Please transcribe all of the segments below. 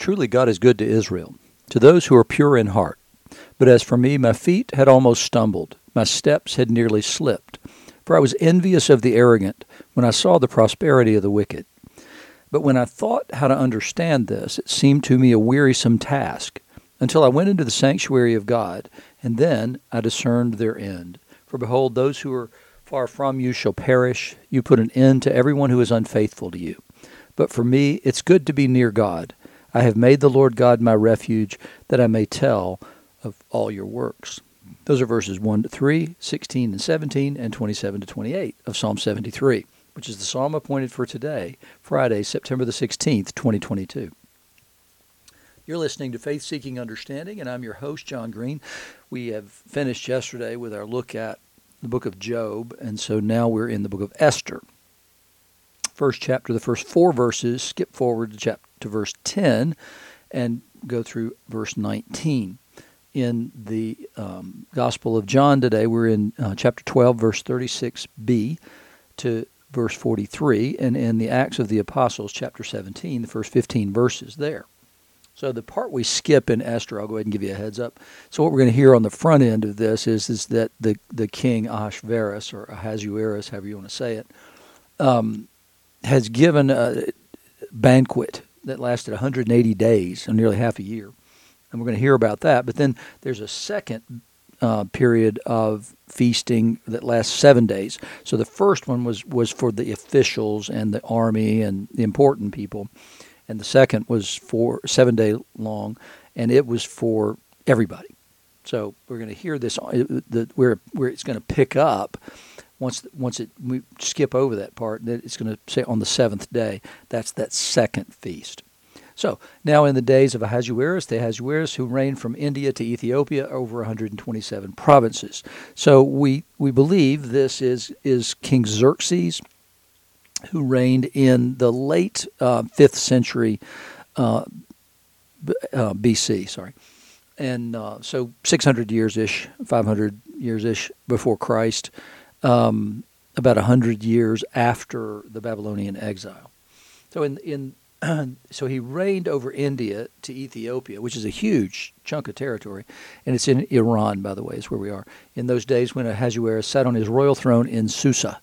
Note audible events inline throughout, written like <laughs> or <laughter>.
Truly, God is good to Israel, to those who are pure in heart. But as for me, my feet had almost stumbled, my steps had nearly slipped. For I was envious of the arrogant when I saw the prosperity of the wicked. But when I thought how to understand this, it seemed to me a wearisome task, until I went into the sanctuary of God, and then I discerned their end. For behold, those who are far from you shall perish. You put an end to everyone who is unfaithful to you. But for me, it's good to be near God. I have made the Lord God my refuge, that I may tell of all your works. Those are verses 1 to 3, 16 and 17, and 27 to 28 of Psalm 73, which is the psalm appointed for today, Friday, September the 16th, 2022. You're listening to Faith Seeking Understanding, and I'm your host, John Green. We have finished yesterday with our look at the book of Job, and so now we're in the book of Esther. First chapter, the first four verses, skip forward to chapter to verse 10 and go through verse 19. In the um, Gospel of John today, we're in uh, chapter 12, verse 36b to verse 43, and in the Acts of the Apostles, chapter 17, the first 15 verses there. So the part we skip in Esther, I'll go ahead and give you a heads up. So what we're going to hear on the front end of this is, is that the, the king Ahasuerus, or Ahasuerus, however you want to say it, um, has given a banquet that lasted 180 days, so nearly half a year. And we're going to hear about that. But then there's a second uh, period of feasting that lasts seven days. So the first one was, was for the officials and the army and the important people. And the second was for seven day long, and it was for everybody. So we're going to hear this uh, the, where where it's going to pick up once once it we skip over that part, that it's going to say on the seventh day. That's that second feast. So now in the days of Ahasuerus, the Ahasuerus who reigned from India to Ethiopia over 127 provinces. So we we believe this is is King Xerxes, who reigned in the late uh, fifth century uh, uh, BC. Sorry, and uh, so 600 years ish, 500 years ish before Christ um, about a hundred years after the Babylonian exile. So in in <clears throat> so he reigned over India to Ethiopia, which is a huge chunk of territory, and it's in Iran, by the way, is where we are. In those days when Ahasuerus sat on his royal throne in Susa,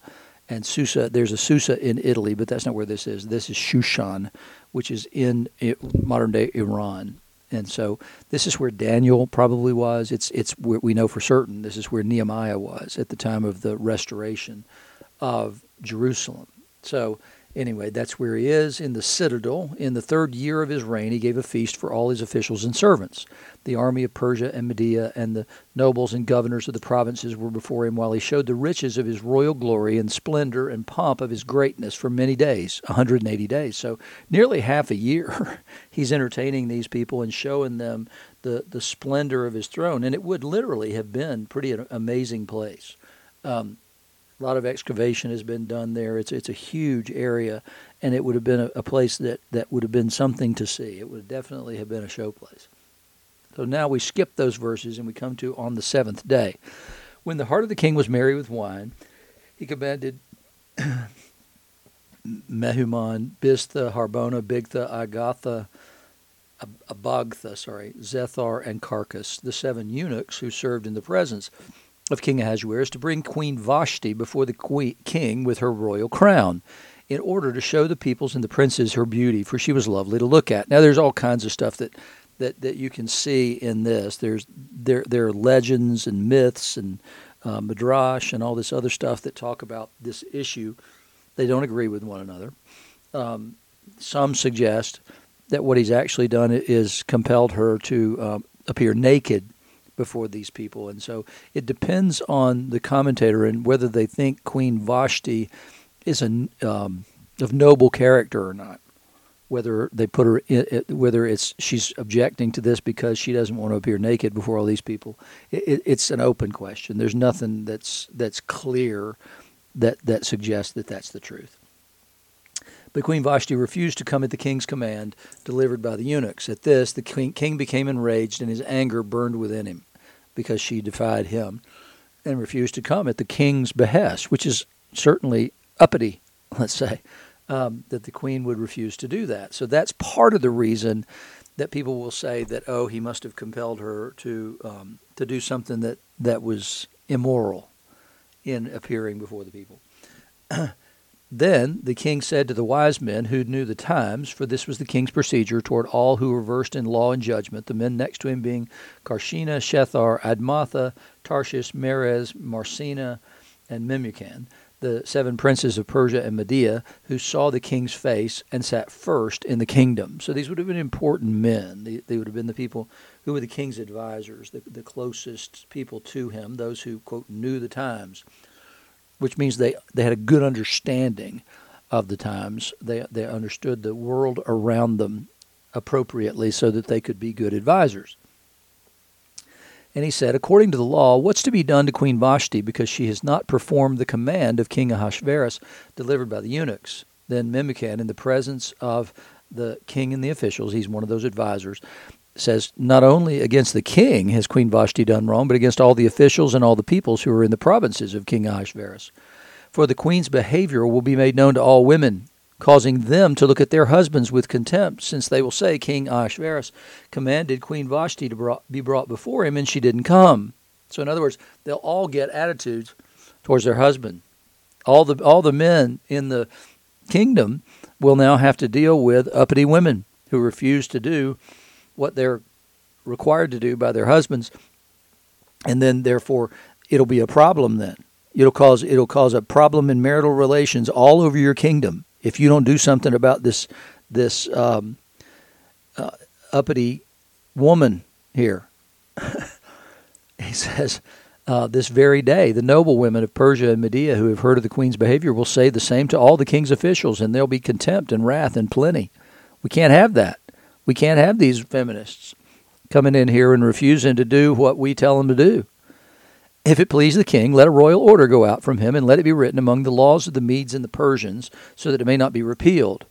and Susa, there's a Susa in Italy, but that's not where this is. This is Shushan, which is in modern day Iran. And so this is where Daniel probably was. It's it's we know for certain this is where Nehemiah was at the time of the restoration of Jerusalem. So Anyway, that's where he is in the citadel. In the third year of his reign, he gave a feast for all his officials and servants. The army of Persia and Media and the nobles and governors of the provinces were before him, while he showed the riches of his royal glory and splendor and pomp of his greatness for many days 180 days. So, nearly half a year, <laughs> he's entertaining these people and showing them the, the splendor of his throne. And it would literally have been pretty an amazing place. Um, a lot of excavation has been done there. It's it's a huge area, and it would have been a, a place that, that would have been something to see. It would definitely have been a show place. So now we skip those verses and we come to on the seventh day. When the heart of the king was merry with wine, he commanded <clears throat> Mehuman, Biztha, Harbona, Bigtha, Agatha, Abagtha, sorry, Zethar, and Carkas, the seven eunuchs who served in the presence of King Ahasuerus to bring Queen Vashti before the king with her royal crown in order to show the peoples and the princes her beauty, for she was lovely to look at. Now, there's all kinds of stuff that, that, that you can see in this. There's there there are legends and myths and uh, and all this other stuff that talk about this issue. They don't agree with one another. Um, some suggest that what he's actually done is compelled her to um, appear naked before these people. And so it depends on the commentator and whether they think Queen Vashti is a, um, of noble character or not. Whether they put her, in, whether it's she's objecting to this because she doesn't want to appear naked before all these people, it, it's an open question. There's nothing that's that's clear that that suggests that that's the truth. But Queen Vashti refused to come at the king's command delivered by the eunuchs. At this, the king became enraged, and his anger burned within him because she defied him and refused to come at the king's behest, which is certainly uppity, <laughs> let's say, um, that the queen would refuse to do that. So that's part of the reason that people will say that oh he must have compelled her to um, to do something that that was immoral in appearing before the people. <clears throat> then the king said to the wise men who knew the times, for this was the king's procedure toward all who were versed in law and judgment, the men next to him being Carshena, Shethar, Admatha, Tarshish, Meres, Marsena, and Memucan, the seven princes of Persia and Media, who saw the king's face and sat first in the kingdom. So these would have been important men. They, they would have been the people who were the king's advisors, the, the closest people to him, those who, quote, knew the times, which means they, they had a good understanding of the times. They, they understood the world around them appropriately so that they could be good advisors. And he said, According to the law, what's to be done to Queen Vashti because she has not performed the command of King Ahasuerus delivered by the eunuchs? Then Memucan, in the presence of the king and the officials, he's one of those advisors, says, Not only against the king has Queen Vashti done wrong, but against all the officials and all the peoples who are in the provinces of King Ahasuerus. For the queen's behavior will be made known to all women, causing them to look at their husbands with contempt, since they will say, King Ahasuerus commanded Queen Vashti to be brought before him, and she didn't come. So, in other words, they'll all get attitudes towards their husband. All the all the men in the kingdom will now have to deal with uppity women who refuse to do what they're required to do by their husbands, and then therefore it'll be a problem. Then it'll cause it'll cause a problem in marital relations all over your kingdom if you don't do something about this this um, uh, uppity woman here, <laughs> he says, uh, this very day, the noble women of Persia and Media who have heard of the queen's behavior will say the same to all the king's officials, and there'll be contempt and wrath and plenty. We can't have that. We can't have these feminists coming in here and refusing to do what we tell them to do. If it please the king, let a royal order go out from him, and let it be written among the laws of the Medes and the Persians, so that it may not be repealed.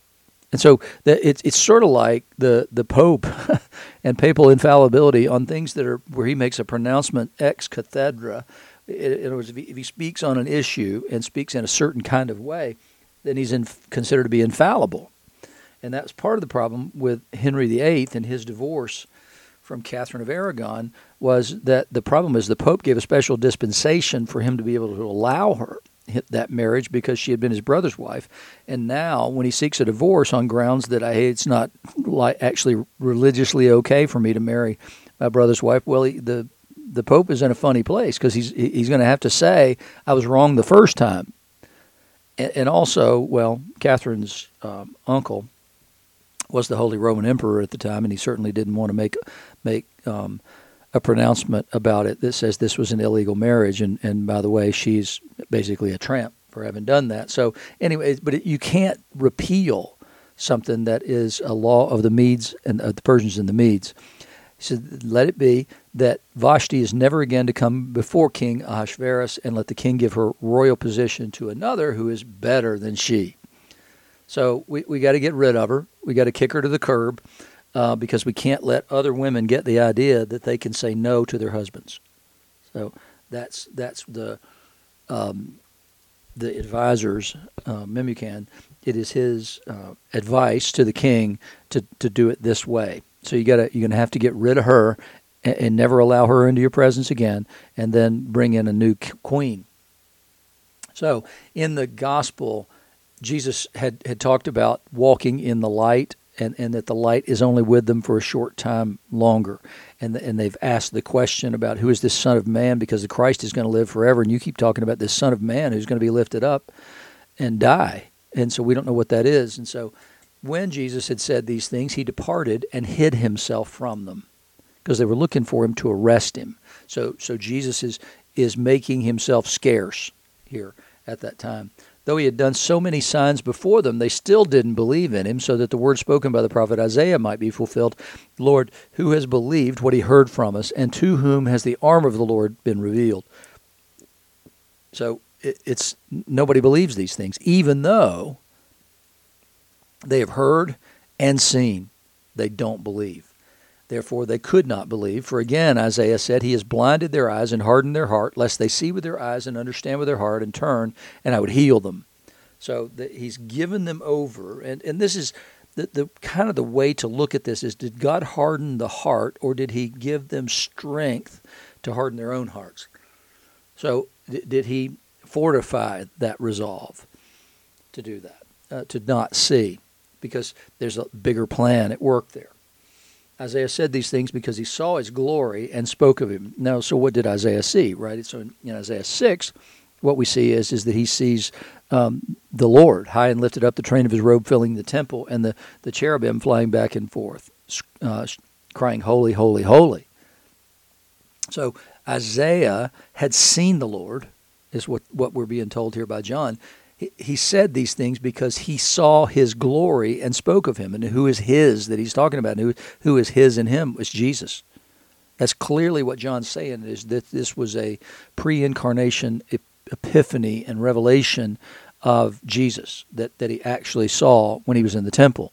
And so it's sort of like the the Pope <laughs> and papal infallibility on things that are where he makes a pronouncement ex cathedra. In other words, if he, speaks on an issue and speaks in a certain kind of way, then he's considered to be infallible. And that's part of the problem with Henry VIII and his divorce from Catherine of Aragon was that the problem is the Pope gave a special dispensation for him to be able to allow her that marriage because she had been his brother's wife, and now when he seeks a divorce on grounds that I it's not like actually religiously okay for me to marry my brother's wife, well, he, the the Pope is in a funny place because he's he's going to have to say I was wrong the first time, and, and also, well, Catherine's um, uncle was the Holy Roman Emperor at the time, and he certainly didn't want to make make um, a pronouncement about it that says this was an illegal marriage. And and by the way, she's basically a tramp for having done that. So anyway, but it, you can't repeal something that is a law of the Medes and uh, the Persians and the Medes. He said, "Let it be that Vashti is never again to come before King Ahasuerus, and let the king give her royal position to another who is better than she." So we, we got to get rid of her. We got to kick her to the curb uh, because we can't let other women get the idea that they can say no to their husbands. So that's that's the um, the advisors uh, Memucan. It is his uh, advice to the king to, to do it this way. So you got to you're gonna have to get rid of her and, and, never allow her into your presence again, and then bring in a new queen. So in the gospel Jesus had, had talked about walking in the light and, and that the light is only with them for a short time longer. And, and they've asked the question about who is this Son of Man because the Christ is going to live forever. And you keep talking about this Son of Man who's going to be lifted up and die. And so we don't know what that is. And so when Jesus had said these things, he departed and hid himself from them because they were looking for him to arrest him. So, so Jesus is, is making himself scarce here at that time. Though he had done so many signs before them, they still didn't believe in him, so that the word spoken by the prophet Isaiah might be fulfilled Lord, who has believed what he heard from us, and to whom has the arm of the Lord been revealed? So it's nobody believes these things, even though they have heard and seen. They don't believe. Therefore, they could not believe. For again, Isaiah said, He has blinded their eyes and hardened their heart, lest they see with their eyes and understand with their heart and turn, and I would heal them. So that He's given them over. And, and this is the, the kind of the way to look at this is did God harden the heart or did he give them strength to harden their own hearts? So did he fortify that resolve to do that, uh, to not see? Because there's a bigger plan at work there. Isaiah said these things because he saw his glory and spoke of him. Now, so what did Isaiah see, right? So in, in Isaiah 6, what we see is, is that he sees um, the Lord high and lifted up, the train of his robe filling the temple, and the, the cherubim flying back and forth, uh, crying, Holy, holy, holy. So Isaiah had seen the Lord, is what, what we're being told here by John. He, said these things because he saw his glory and spoke of him. And who is his that he's talking about? And who, who is his in him was Jesus. That's clearly what John's saying is that this was a pre incarnation epiphany and revelation of Jesus that, that he actually saw when he was in the temple.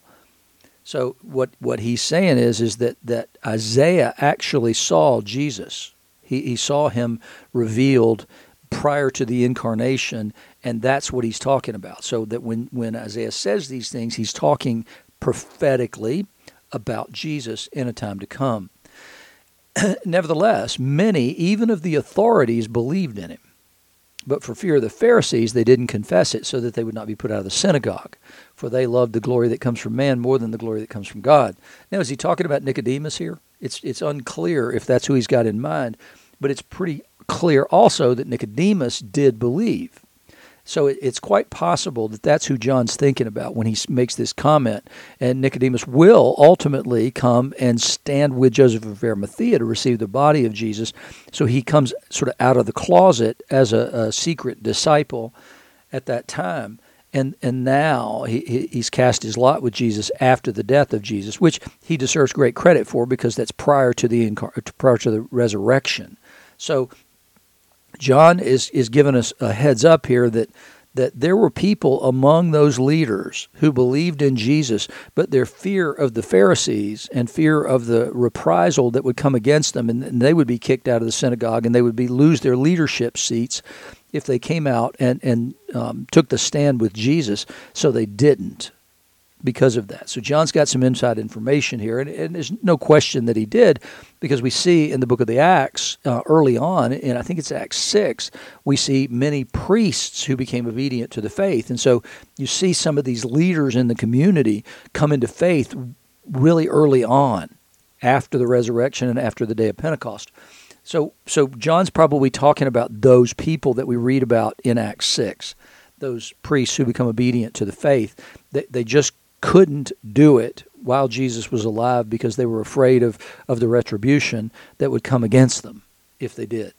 So what, what he's saying is is that, that Isaiah actually saw Jesus. He, he saw him revealed prior to the incarnation, and that's what he's talking about. So that when, when Isaiah says these things, he's talking prophetically about Jesus in a time to come. <clears throat> Nevertheless, many, even of the authorities, believed in him. But for fear of the Pharisees, they didn't confess it so that they would not be put out of the synagogue. For they loved the glory that comes from man more than the glory that comes from God. Now, is he talking about Nicodemus here? It's, it's unclear if that's who he's got in mind, but it's pretty clear also that Nicodemus did believe. So it's quite possible that that's who John's thinking about when he makes this comment. And Nicodemus will ultimately come and stand with Joseph of Arimathea to receive the body of Jesus. So he comes sort of out of the closet as a, a secret disciple at that time. And, and now he, he's cast his lot with Jesus after the death of Jesus, which he deserves great credit for because that's prior to the prior to the resurrection. So John is is giving us a heads up here that that there were people among those leaders who believed in Jesus, but their fear of the Pharisees and fear of the reprisal that would come against them, and, and they would be kicked out of the synagogue and they would be lose their leadership seats if they came out and and um, took the stand with Jesus. So they didn't because of that. So John's got some inside information here, and, and, there's no question that he did, because we see in the book of the Acts uh, early on, and I think it's Acts 6, we see many priests who became obedient to the faith. And so you see some of these leaders in the community come into faith really early on after the resurrection and after the day of Pentecost. So, so John's probably talking about those people that we read about in Acts 6 those priests who become obedient to the faith. They, they just couldn't do it while Jesus was alive because they were afraid of, of the retribution that would come against them if they did.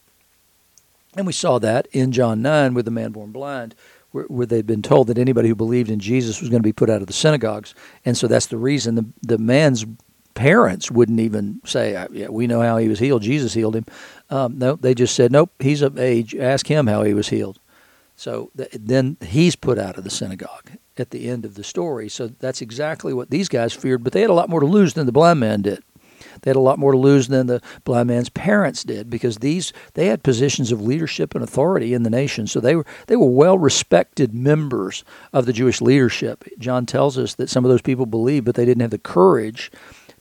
And we saw that in John 9 with the man born blind, where, where they'd been told that anybody who believed in Jesus was going to be put out of the synagogues. And so that's the reason the, the man's parents wouldn't even say, yeah, we know how he was healed. Jesus healed him. Um, no, they just said, nope, he's of age. Ask him how he was healed. So th- then he's put out of the synagogue at the end of the story. So that's exactly what these guys feared, but they had a lot more to lose than the blind man did. They had a lot more to lose than the blind man's parents did because these they had positions of leadership and authority in the nation. So they were they were well respected members of the Jewish leadership. John tells us that some of those people believed, but they didn't have the courage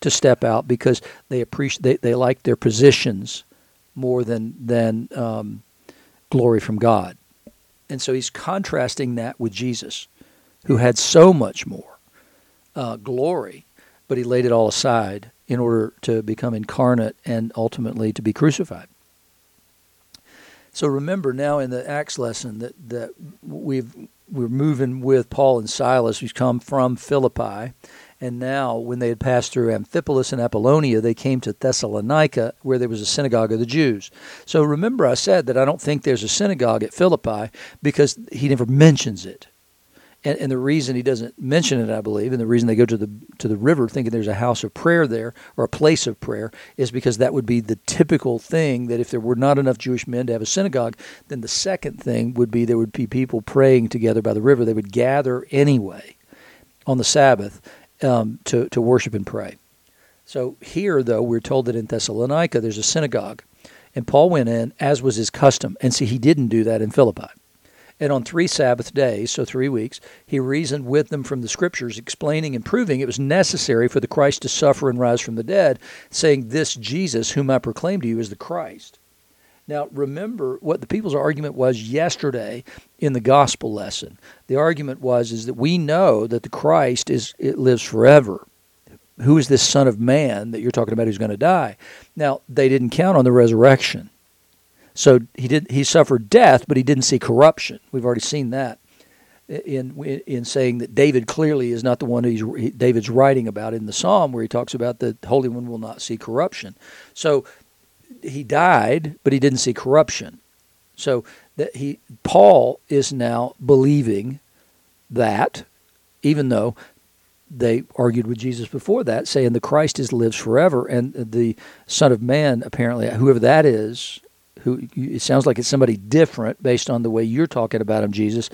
to step out because they appreciate they, they liked their positions more than than um, glory from God. And so he's contrasting that with Jesus who had so much more uh, glory, but he laid it all aside in order to become incarnate and ultimately to be crucified. So remember now in the Acts lesson that, that we've we're moving with Paul and Silas, who's come from Philippi, and now when they had passed through Amphipolis and Apollonia, they came to Thessalonica, where there was a synagogue of the Jews. So remember, I said that I don't think there's a synagogue at Philippi because he never mentions it and, and the reason he doesn't mention it, I believe, and the reason they go to the to the river thinking there's a house of prayer there or a place of prayer is because that would be the typical thing that if there were not enough Jewish men to have a synagogue, then the second thing would be there would be people praying together by the river. They would gather anyway on the Sabbath um, to to worship and pray. So here, though, we're told that in Thessalonica there's a synagogue, and Paul went in as was his custom. And see, he didn't do that in Philippi. And on three Sabbath days, so three weeks, he reasoned with them from the scriptures, explaining and proving it was necessary for the Christ to suffer and rise from the dead, saying, This Jesus, whom I proclaim to you, is the Christ. Now, remember what the people's argument was yesterday in the gospel lesson. The argument was is that we know that the Christ is it lives forever. Who is this Son of Man that you're talking about who's going to die? Now, they didn't count on the resurrection. So he did he suffered death, but he didn't see corruption. We've already seen that in in saying that David clearly is not the one he's David's writing about in the psalm where he talks about the Holy One will not see corruption. So he died, but he didn't see corruption. So that he Paul is now believing that, even though they argued with Jesus before that, saying the Christ is lives forever, and the Son of Man apparently, whoever that is, who it sounds like it's somebody different based on the way you're talking about him, Jesus.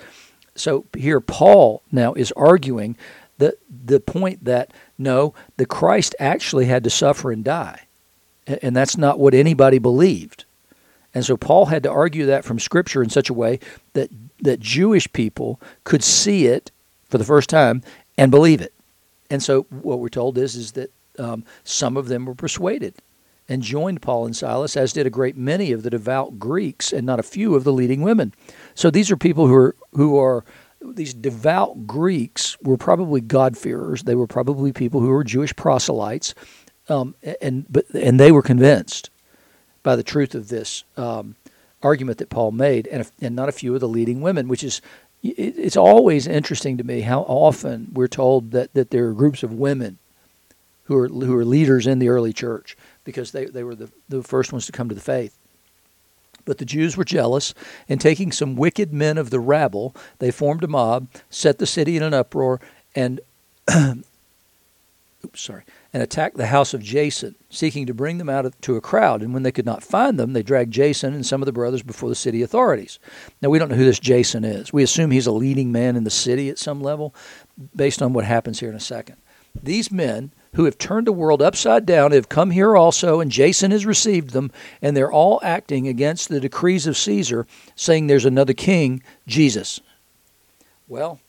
So here, Paul now is arguing the the point that no, the Christ actually had to suffer and die and that's not what anybody believed. And so Paul had to argue that from Scripture in such a way that that Jewish people could see it for the first time and believe it. And so what we're told is is that um, some of them were persuaded and joined Paul and Silas, as did a great many of the devout Greeks and not a few of the leading women. So these are people who are who are these devout Greeks were probably God-fearers. They were probably people who were Jewish proselytes um, and but and they were convinced by the truth of this um, argument that Paul made, and and not a few of the leading women, which is it's always interesting to me how often we're told that, that there are groups of women who are who are leaders in the early church because they, they were the, the first ones to come to the faith. But the Jews were jealous, and taking some wicked men of the rabble, they formed a mob, set the city in an uproar, and <clears throat> oops, sorry, and attacked the house of Jason, seeking to bring them out to a crowd. And when they could not find them, they dragged Jason and some of the brothers before the city authorities. Now, we don't know who this Jason is. We assume he's a leading man in the city at some level, based on what happens here in a second. These men who have turned the world upside down have come here also, and Jason has received them, and they're all acting against the decrees of Caesar, saying there's another king, Jesus. Well,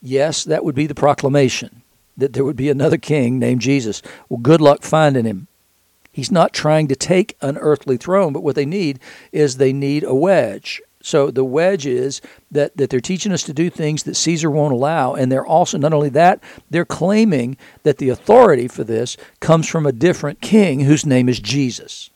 yes, that would be the proclamation that there would be another king named Jesus. Well, good luck finding him. He's not trying to take an earthly throne, but what they need is they need a wedge. So the wedge is that, that they're teaching us to do things that Caesar won't allow. And they're also, not only that, they're claiming that the authority for this comes from a different king whose name is Jesus.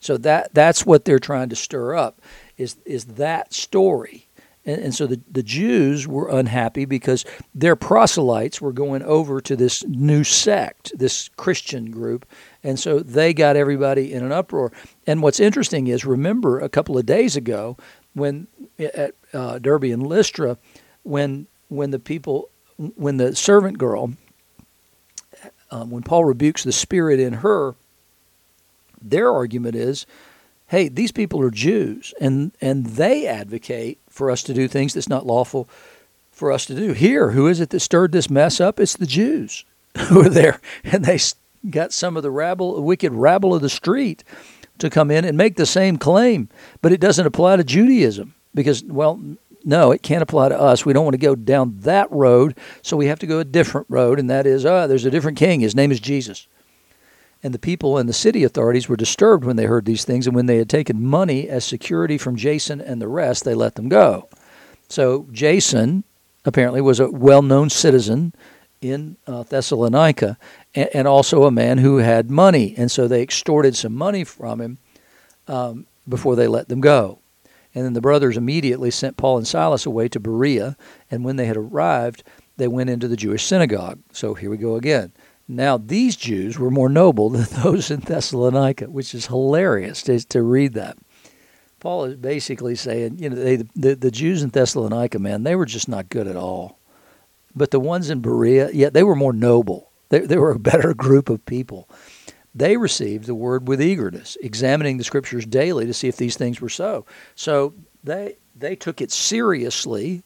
So that, that's what they're trying to stir up, is, is that story. And, and, so the, the Jews were unhappy because their proselytes were going over to this new sect, this Christian group. And so they got everybody in an uproar. And what's interesting is remember a couple of days ago when at uh, Derbe and Lystra, when, when the people, when the servant girl, um, when Paul rebukes the spirit in her, their argument is hey, these people are Jews, and, and they advocate for us to do things that's not lawful for us to do. Here, who is it that stirred this mess up? It's the Jews <laughs> who are there, and they got some of the rabble, wicked rabble of the street to come in and make the same claim, but it doesn't apply to Judaism because, well, no, it can't apply to us. We don't want to go down that road, so we have to go a different road, and that is, uh, there's a different king. His name is Jesus. And the people and the city authorities were disturbed when they heard these things, and when they had taken money as security from Jason and the rest, they let them go. So Jason apparently was a well known citizen in uh, Thessalonica and, and, also a man who had money. And so they extorted some money from him um, before they let them go. And then the brothers immediately sent Paul and Silas away to Berea. And when they had arrived, they went into the Jewish synagogue. So here we go again. Now, these Jews were more noble than <laughs> those in Thessalonica, which is hilarious to, to read that. Paul is basically saying, you know, they, the, the Jews in Thessalonica, man, they were just not good at all. But the ones in Berea, yeah, they were more noble. They, they were a better <laughs> group of people. They received the word with eagerness, examining the scriptures daily to see if these things were so. So they they took it seriously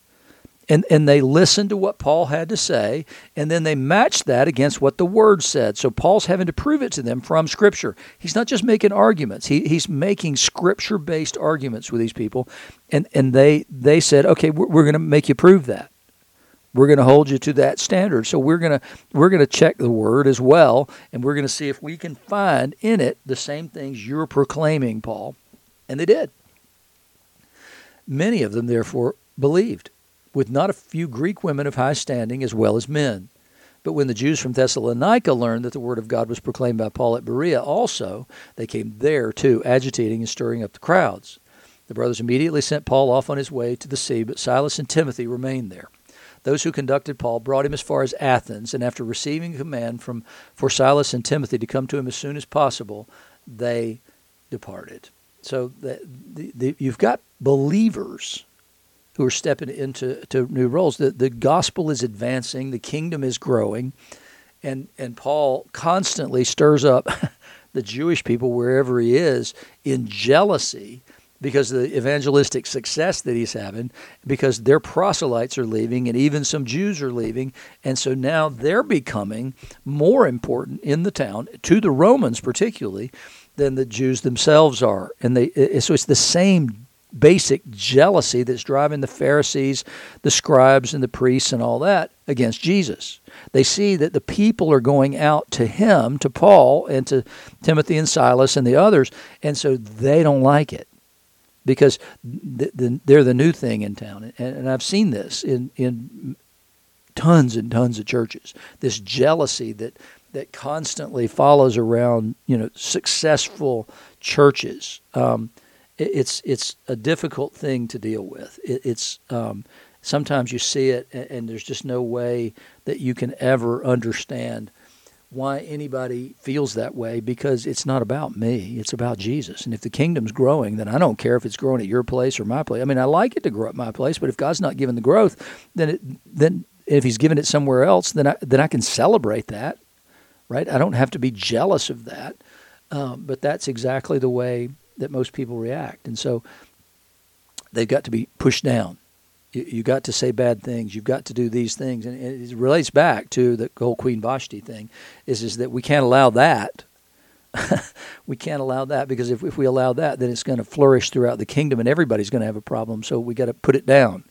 and and they listened to what Paul had to say, and then they matched that against what the Word said. So Paul's having to prove it to them from Scripture. He's not just making arguments; he, he's making Scripture-based arguments with these people, and and they they said, okay, we're, we're going to make you prove that. We're going to hold you to that standard. So we're going to we're going to check the Word as well, and we're going to see if we can find in it the same things you're proclaiming, Paul, and they did. Many of them, therefore, believed with not a few Greek women of high standing as well as men. But when the Jews from Thessalonica learned that the word of God was proclaimed by Paul at Berea also, they came there too, agitating and stirring up the crowds. The brothers immediately sent Paul off on his way to the sea, but Silas and Timothy remained there. Those who conducted Paul brought him as far as Athens, and after receiving a command from for Silas and Timothy to come to him as soon as possible, they departed. So the, the, the, you've got believers who are stepping into to new roles. The, the gospel is advancing, the kingdom is growing, and, and Paul constantly stirs up <laughs> the Jewish people wherever he is in jealousy because of the evangelistic success that he's having, because their proselytes are leaving, and even some Jews are leaving. And so now they're becoming more important in the town, to the Romans particularly, than the Jews themselves are. And they, so it's the same basic jealousy that's driving the Pharisees, the scribes, and the priests and all that against Jesus. They see that the people are going out to him, to Paul, and to Timothy and Silas and the others, and so they don't like it because they're the new thing in town. And, I've seen this in, in tons and tons of churches this jealousy that, that constantly follows around you know successful churches. Um, it's it's a difficult thing to deal with. It, it's um, sometimes you see it, and, and, there's just no way that you can ever understand why anybody feels that way because it's not about me. It's about Jesus. And if the kingdom's growing, then I don't care if it's growing at your place or my place. I mean, I like it to grow at my place, but if God's not giving the growth, then it, then if He's giving it somewhere else, then I then I can celebrate that, right? I don't have to be jealous of that. Um, but that's exactly the way that most people react. And so they've got to be pushed down. You, you got to say bad things. You've got to do these things. And it relates back to the whole Queen Vashti thing is, is that we can't allow that. <laughs> we can't allow that because if, if we allow that, then it's going to flourish throughout the kingdom and everybody's going to have a problem. So we got to put it down,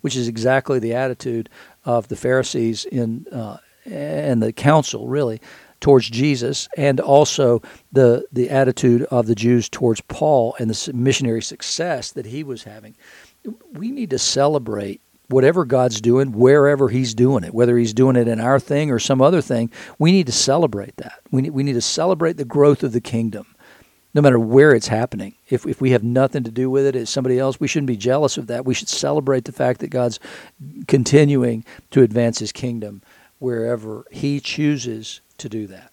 which is exactly the attitude of the Pharisees in uh, and the council, really, towards Jesus and also the the attitude of the Jews towards Paul and the missionary success that he was having. We need to celebrate whatever God's doing wherever he's doing it, whether he's doing it in our thing or some other thing. We need to celebrate that. We need, we need to celebrate the growth of the kingdom. No matter where it's happening. If, if we have nothing to do with it, it's somebody else, we shouldn't be jealous of that. We should celebrate the fact that God's continuing to advance his kingdom wherever he chooses to do that.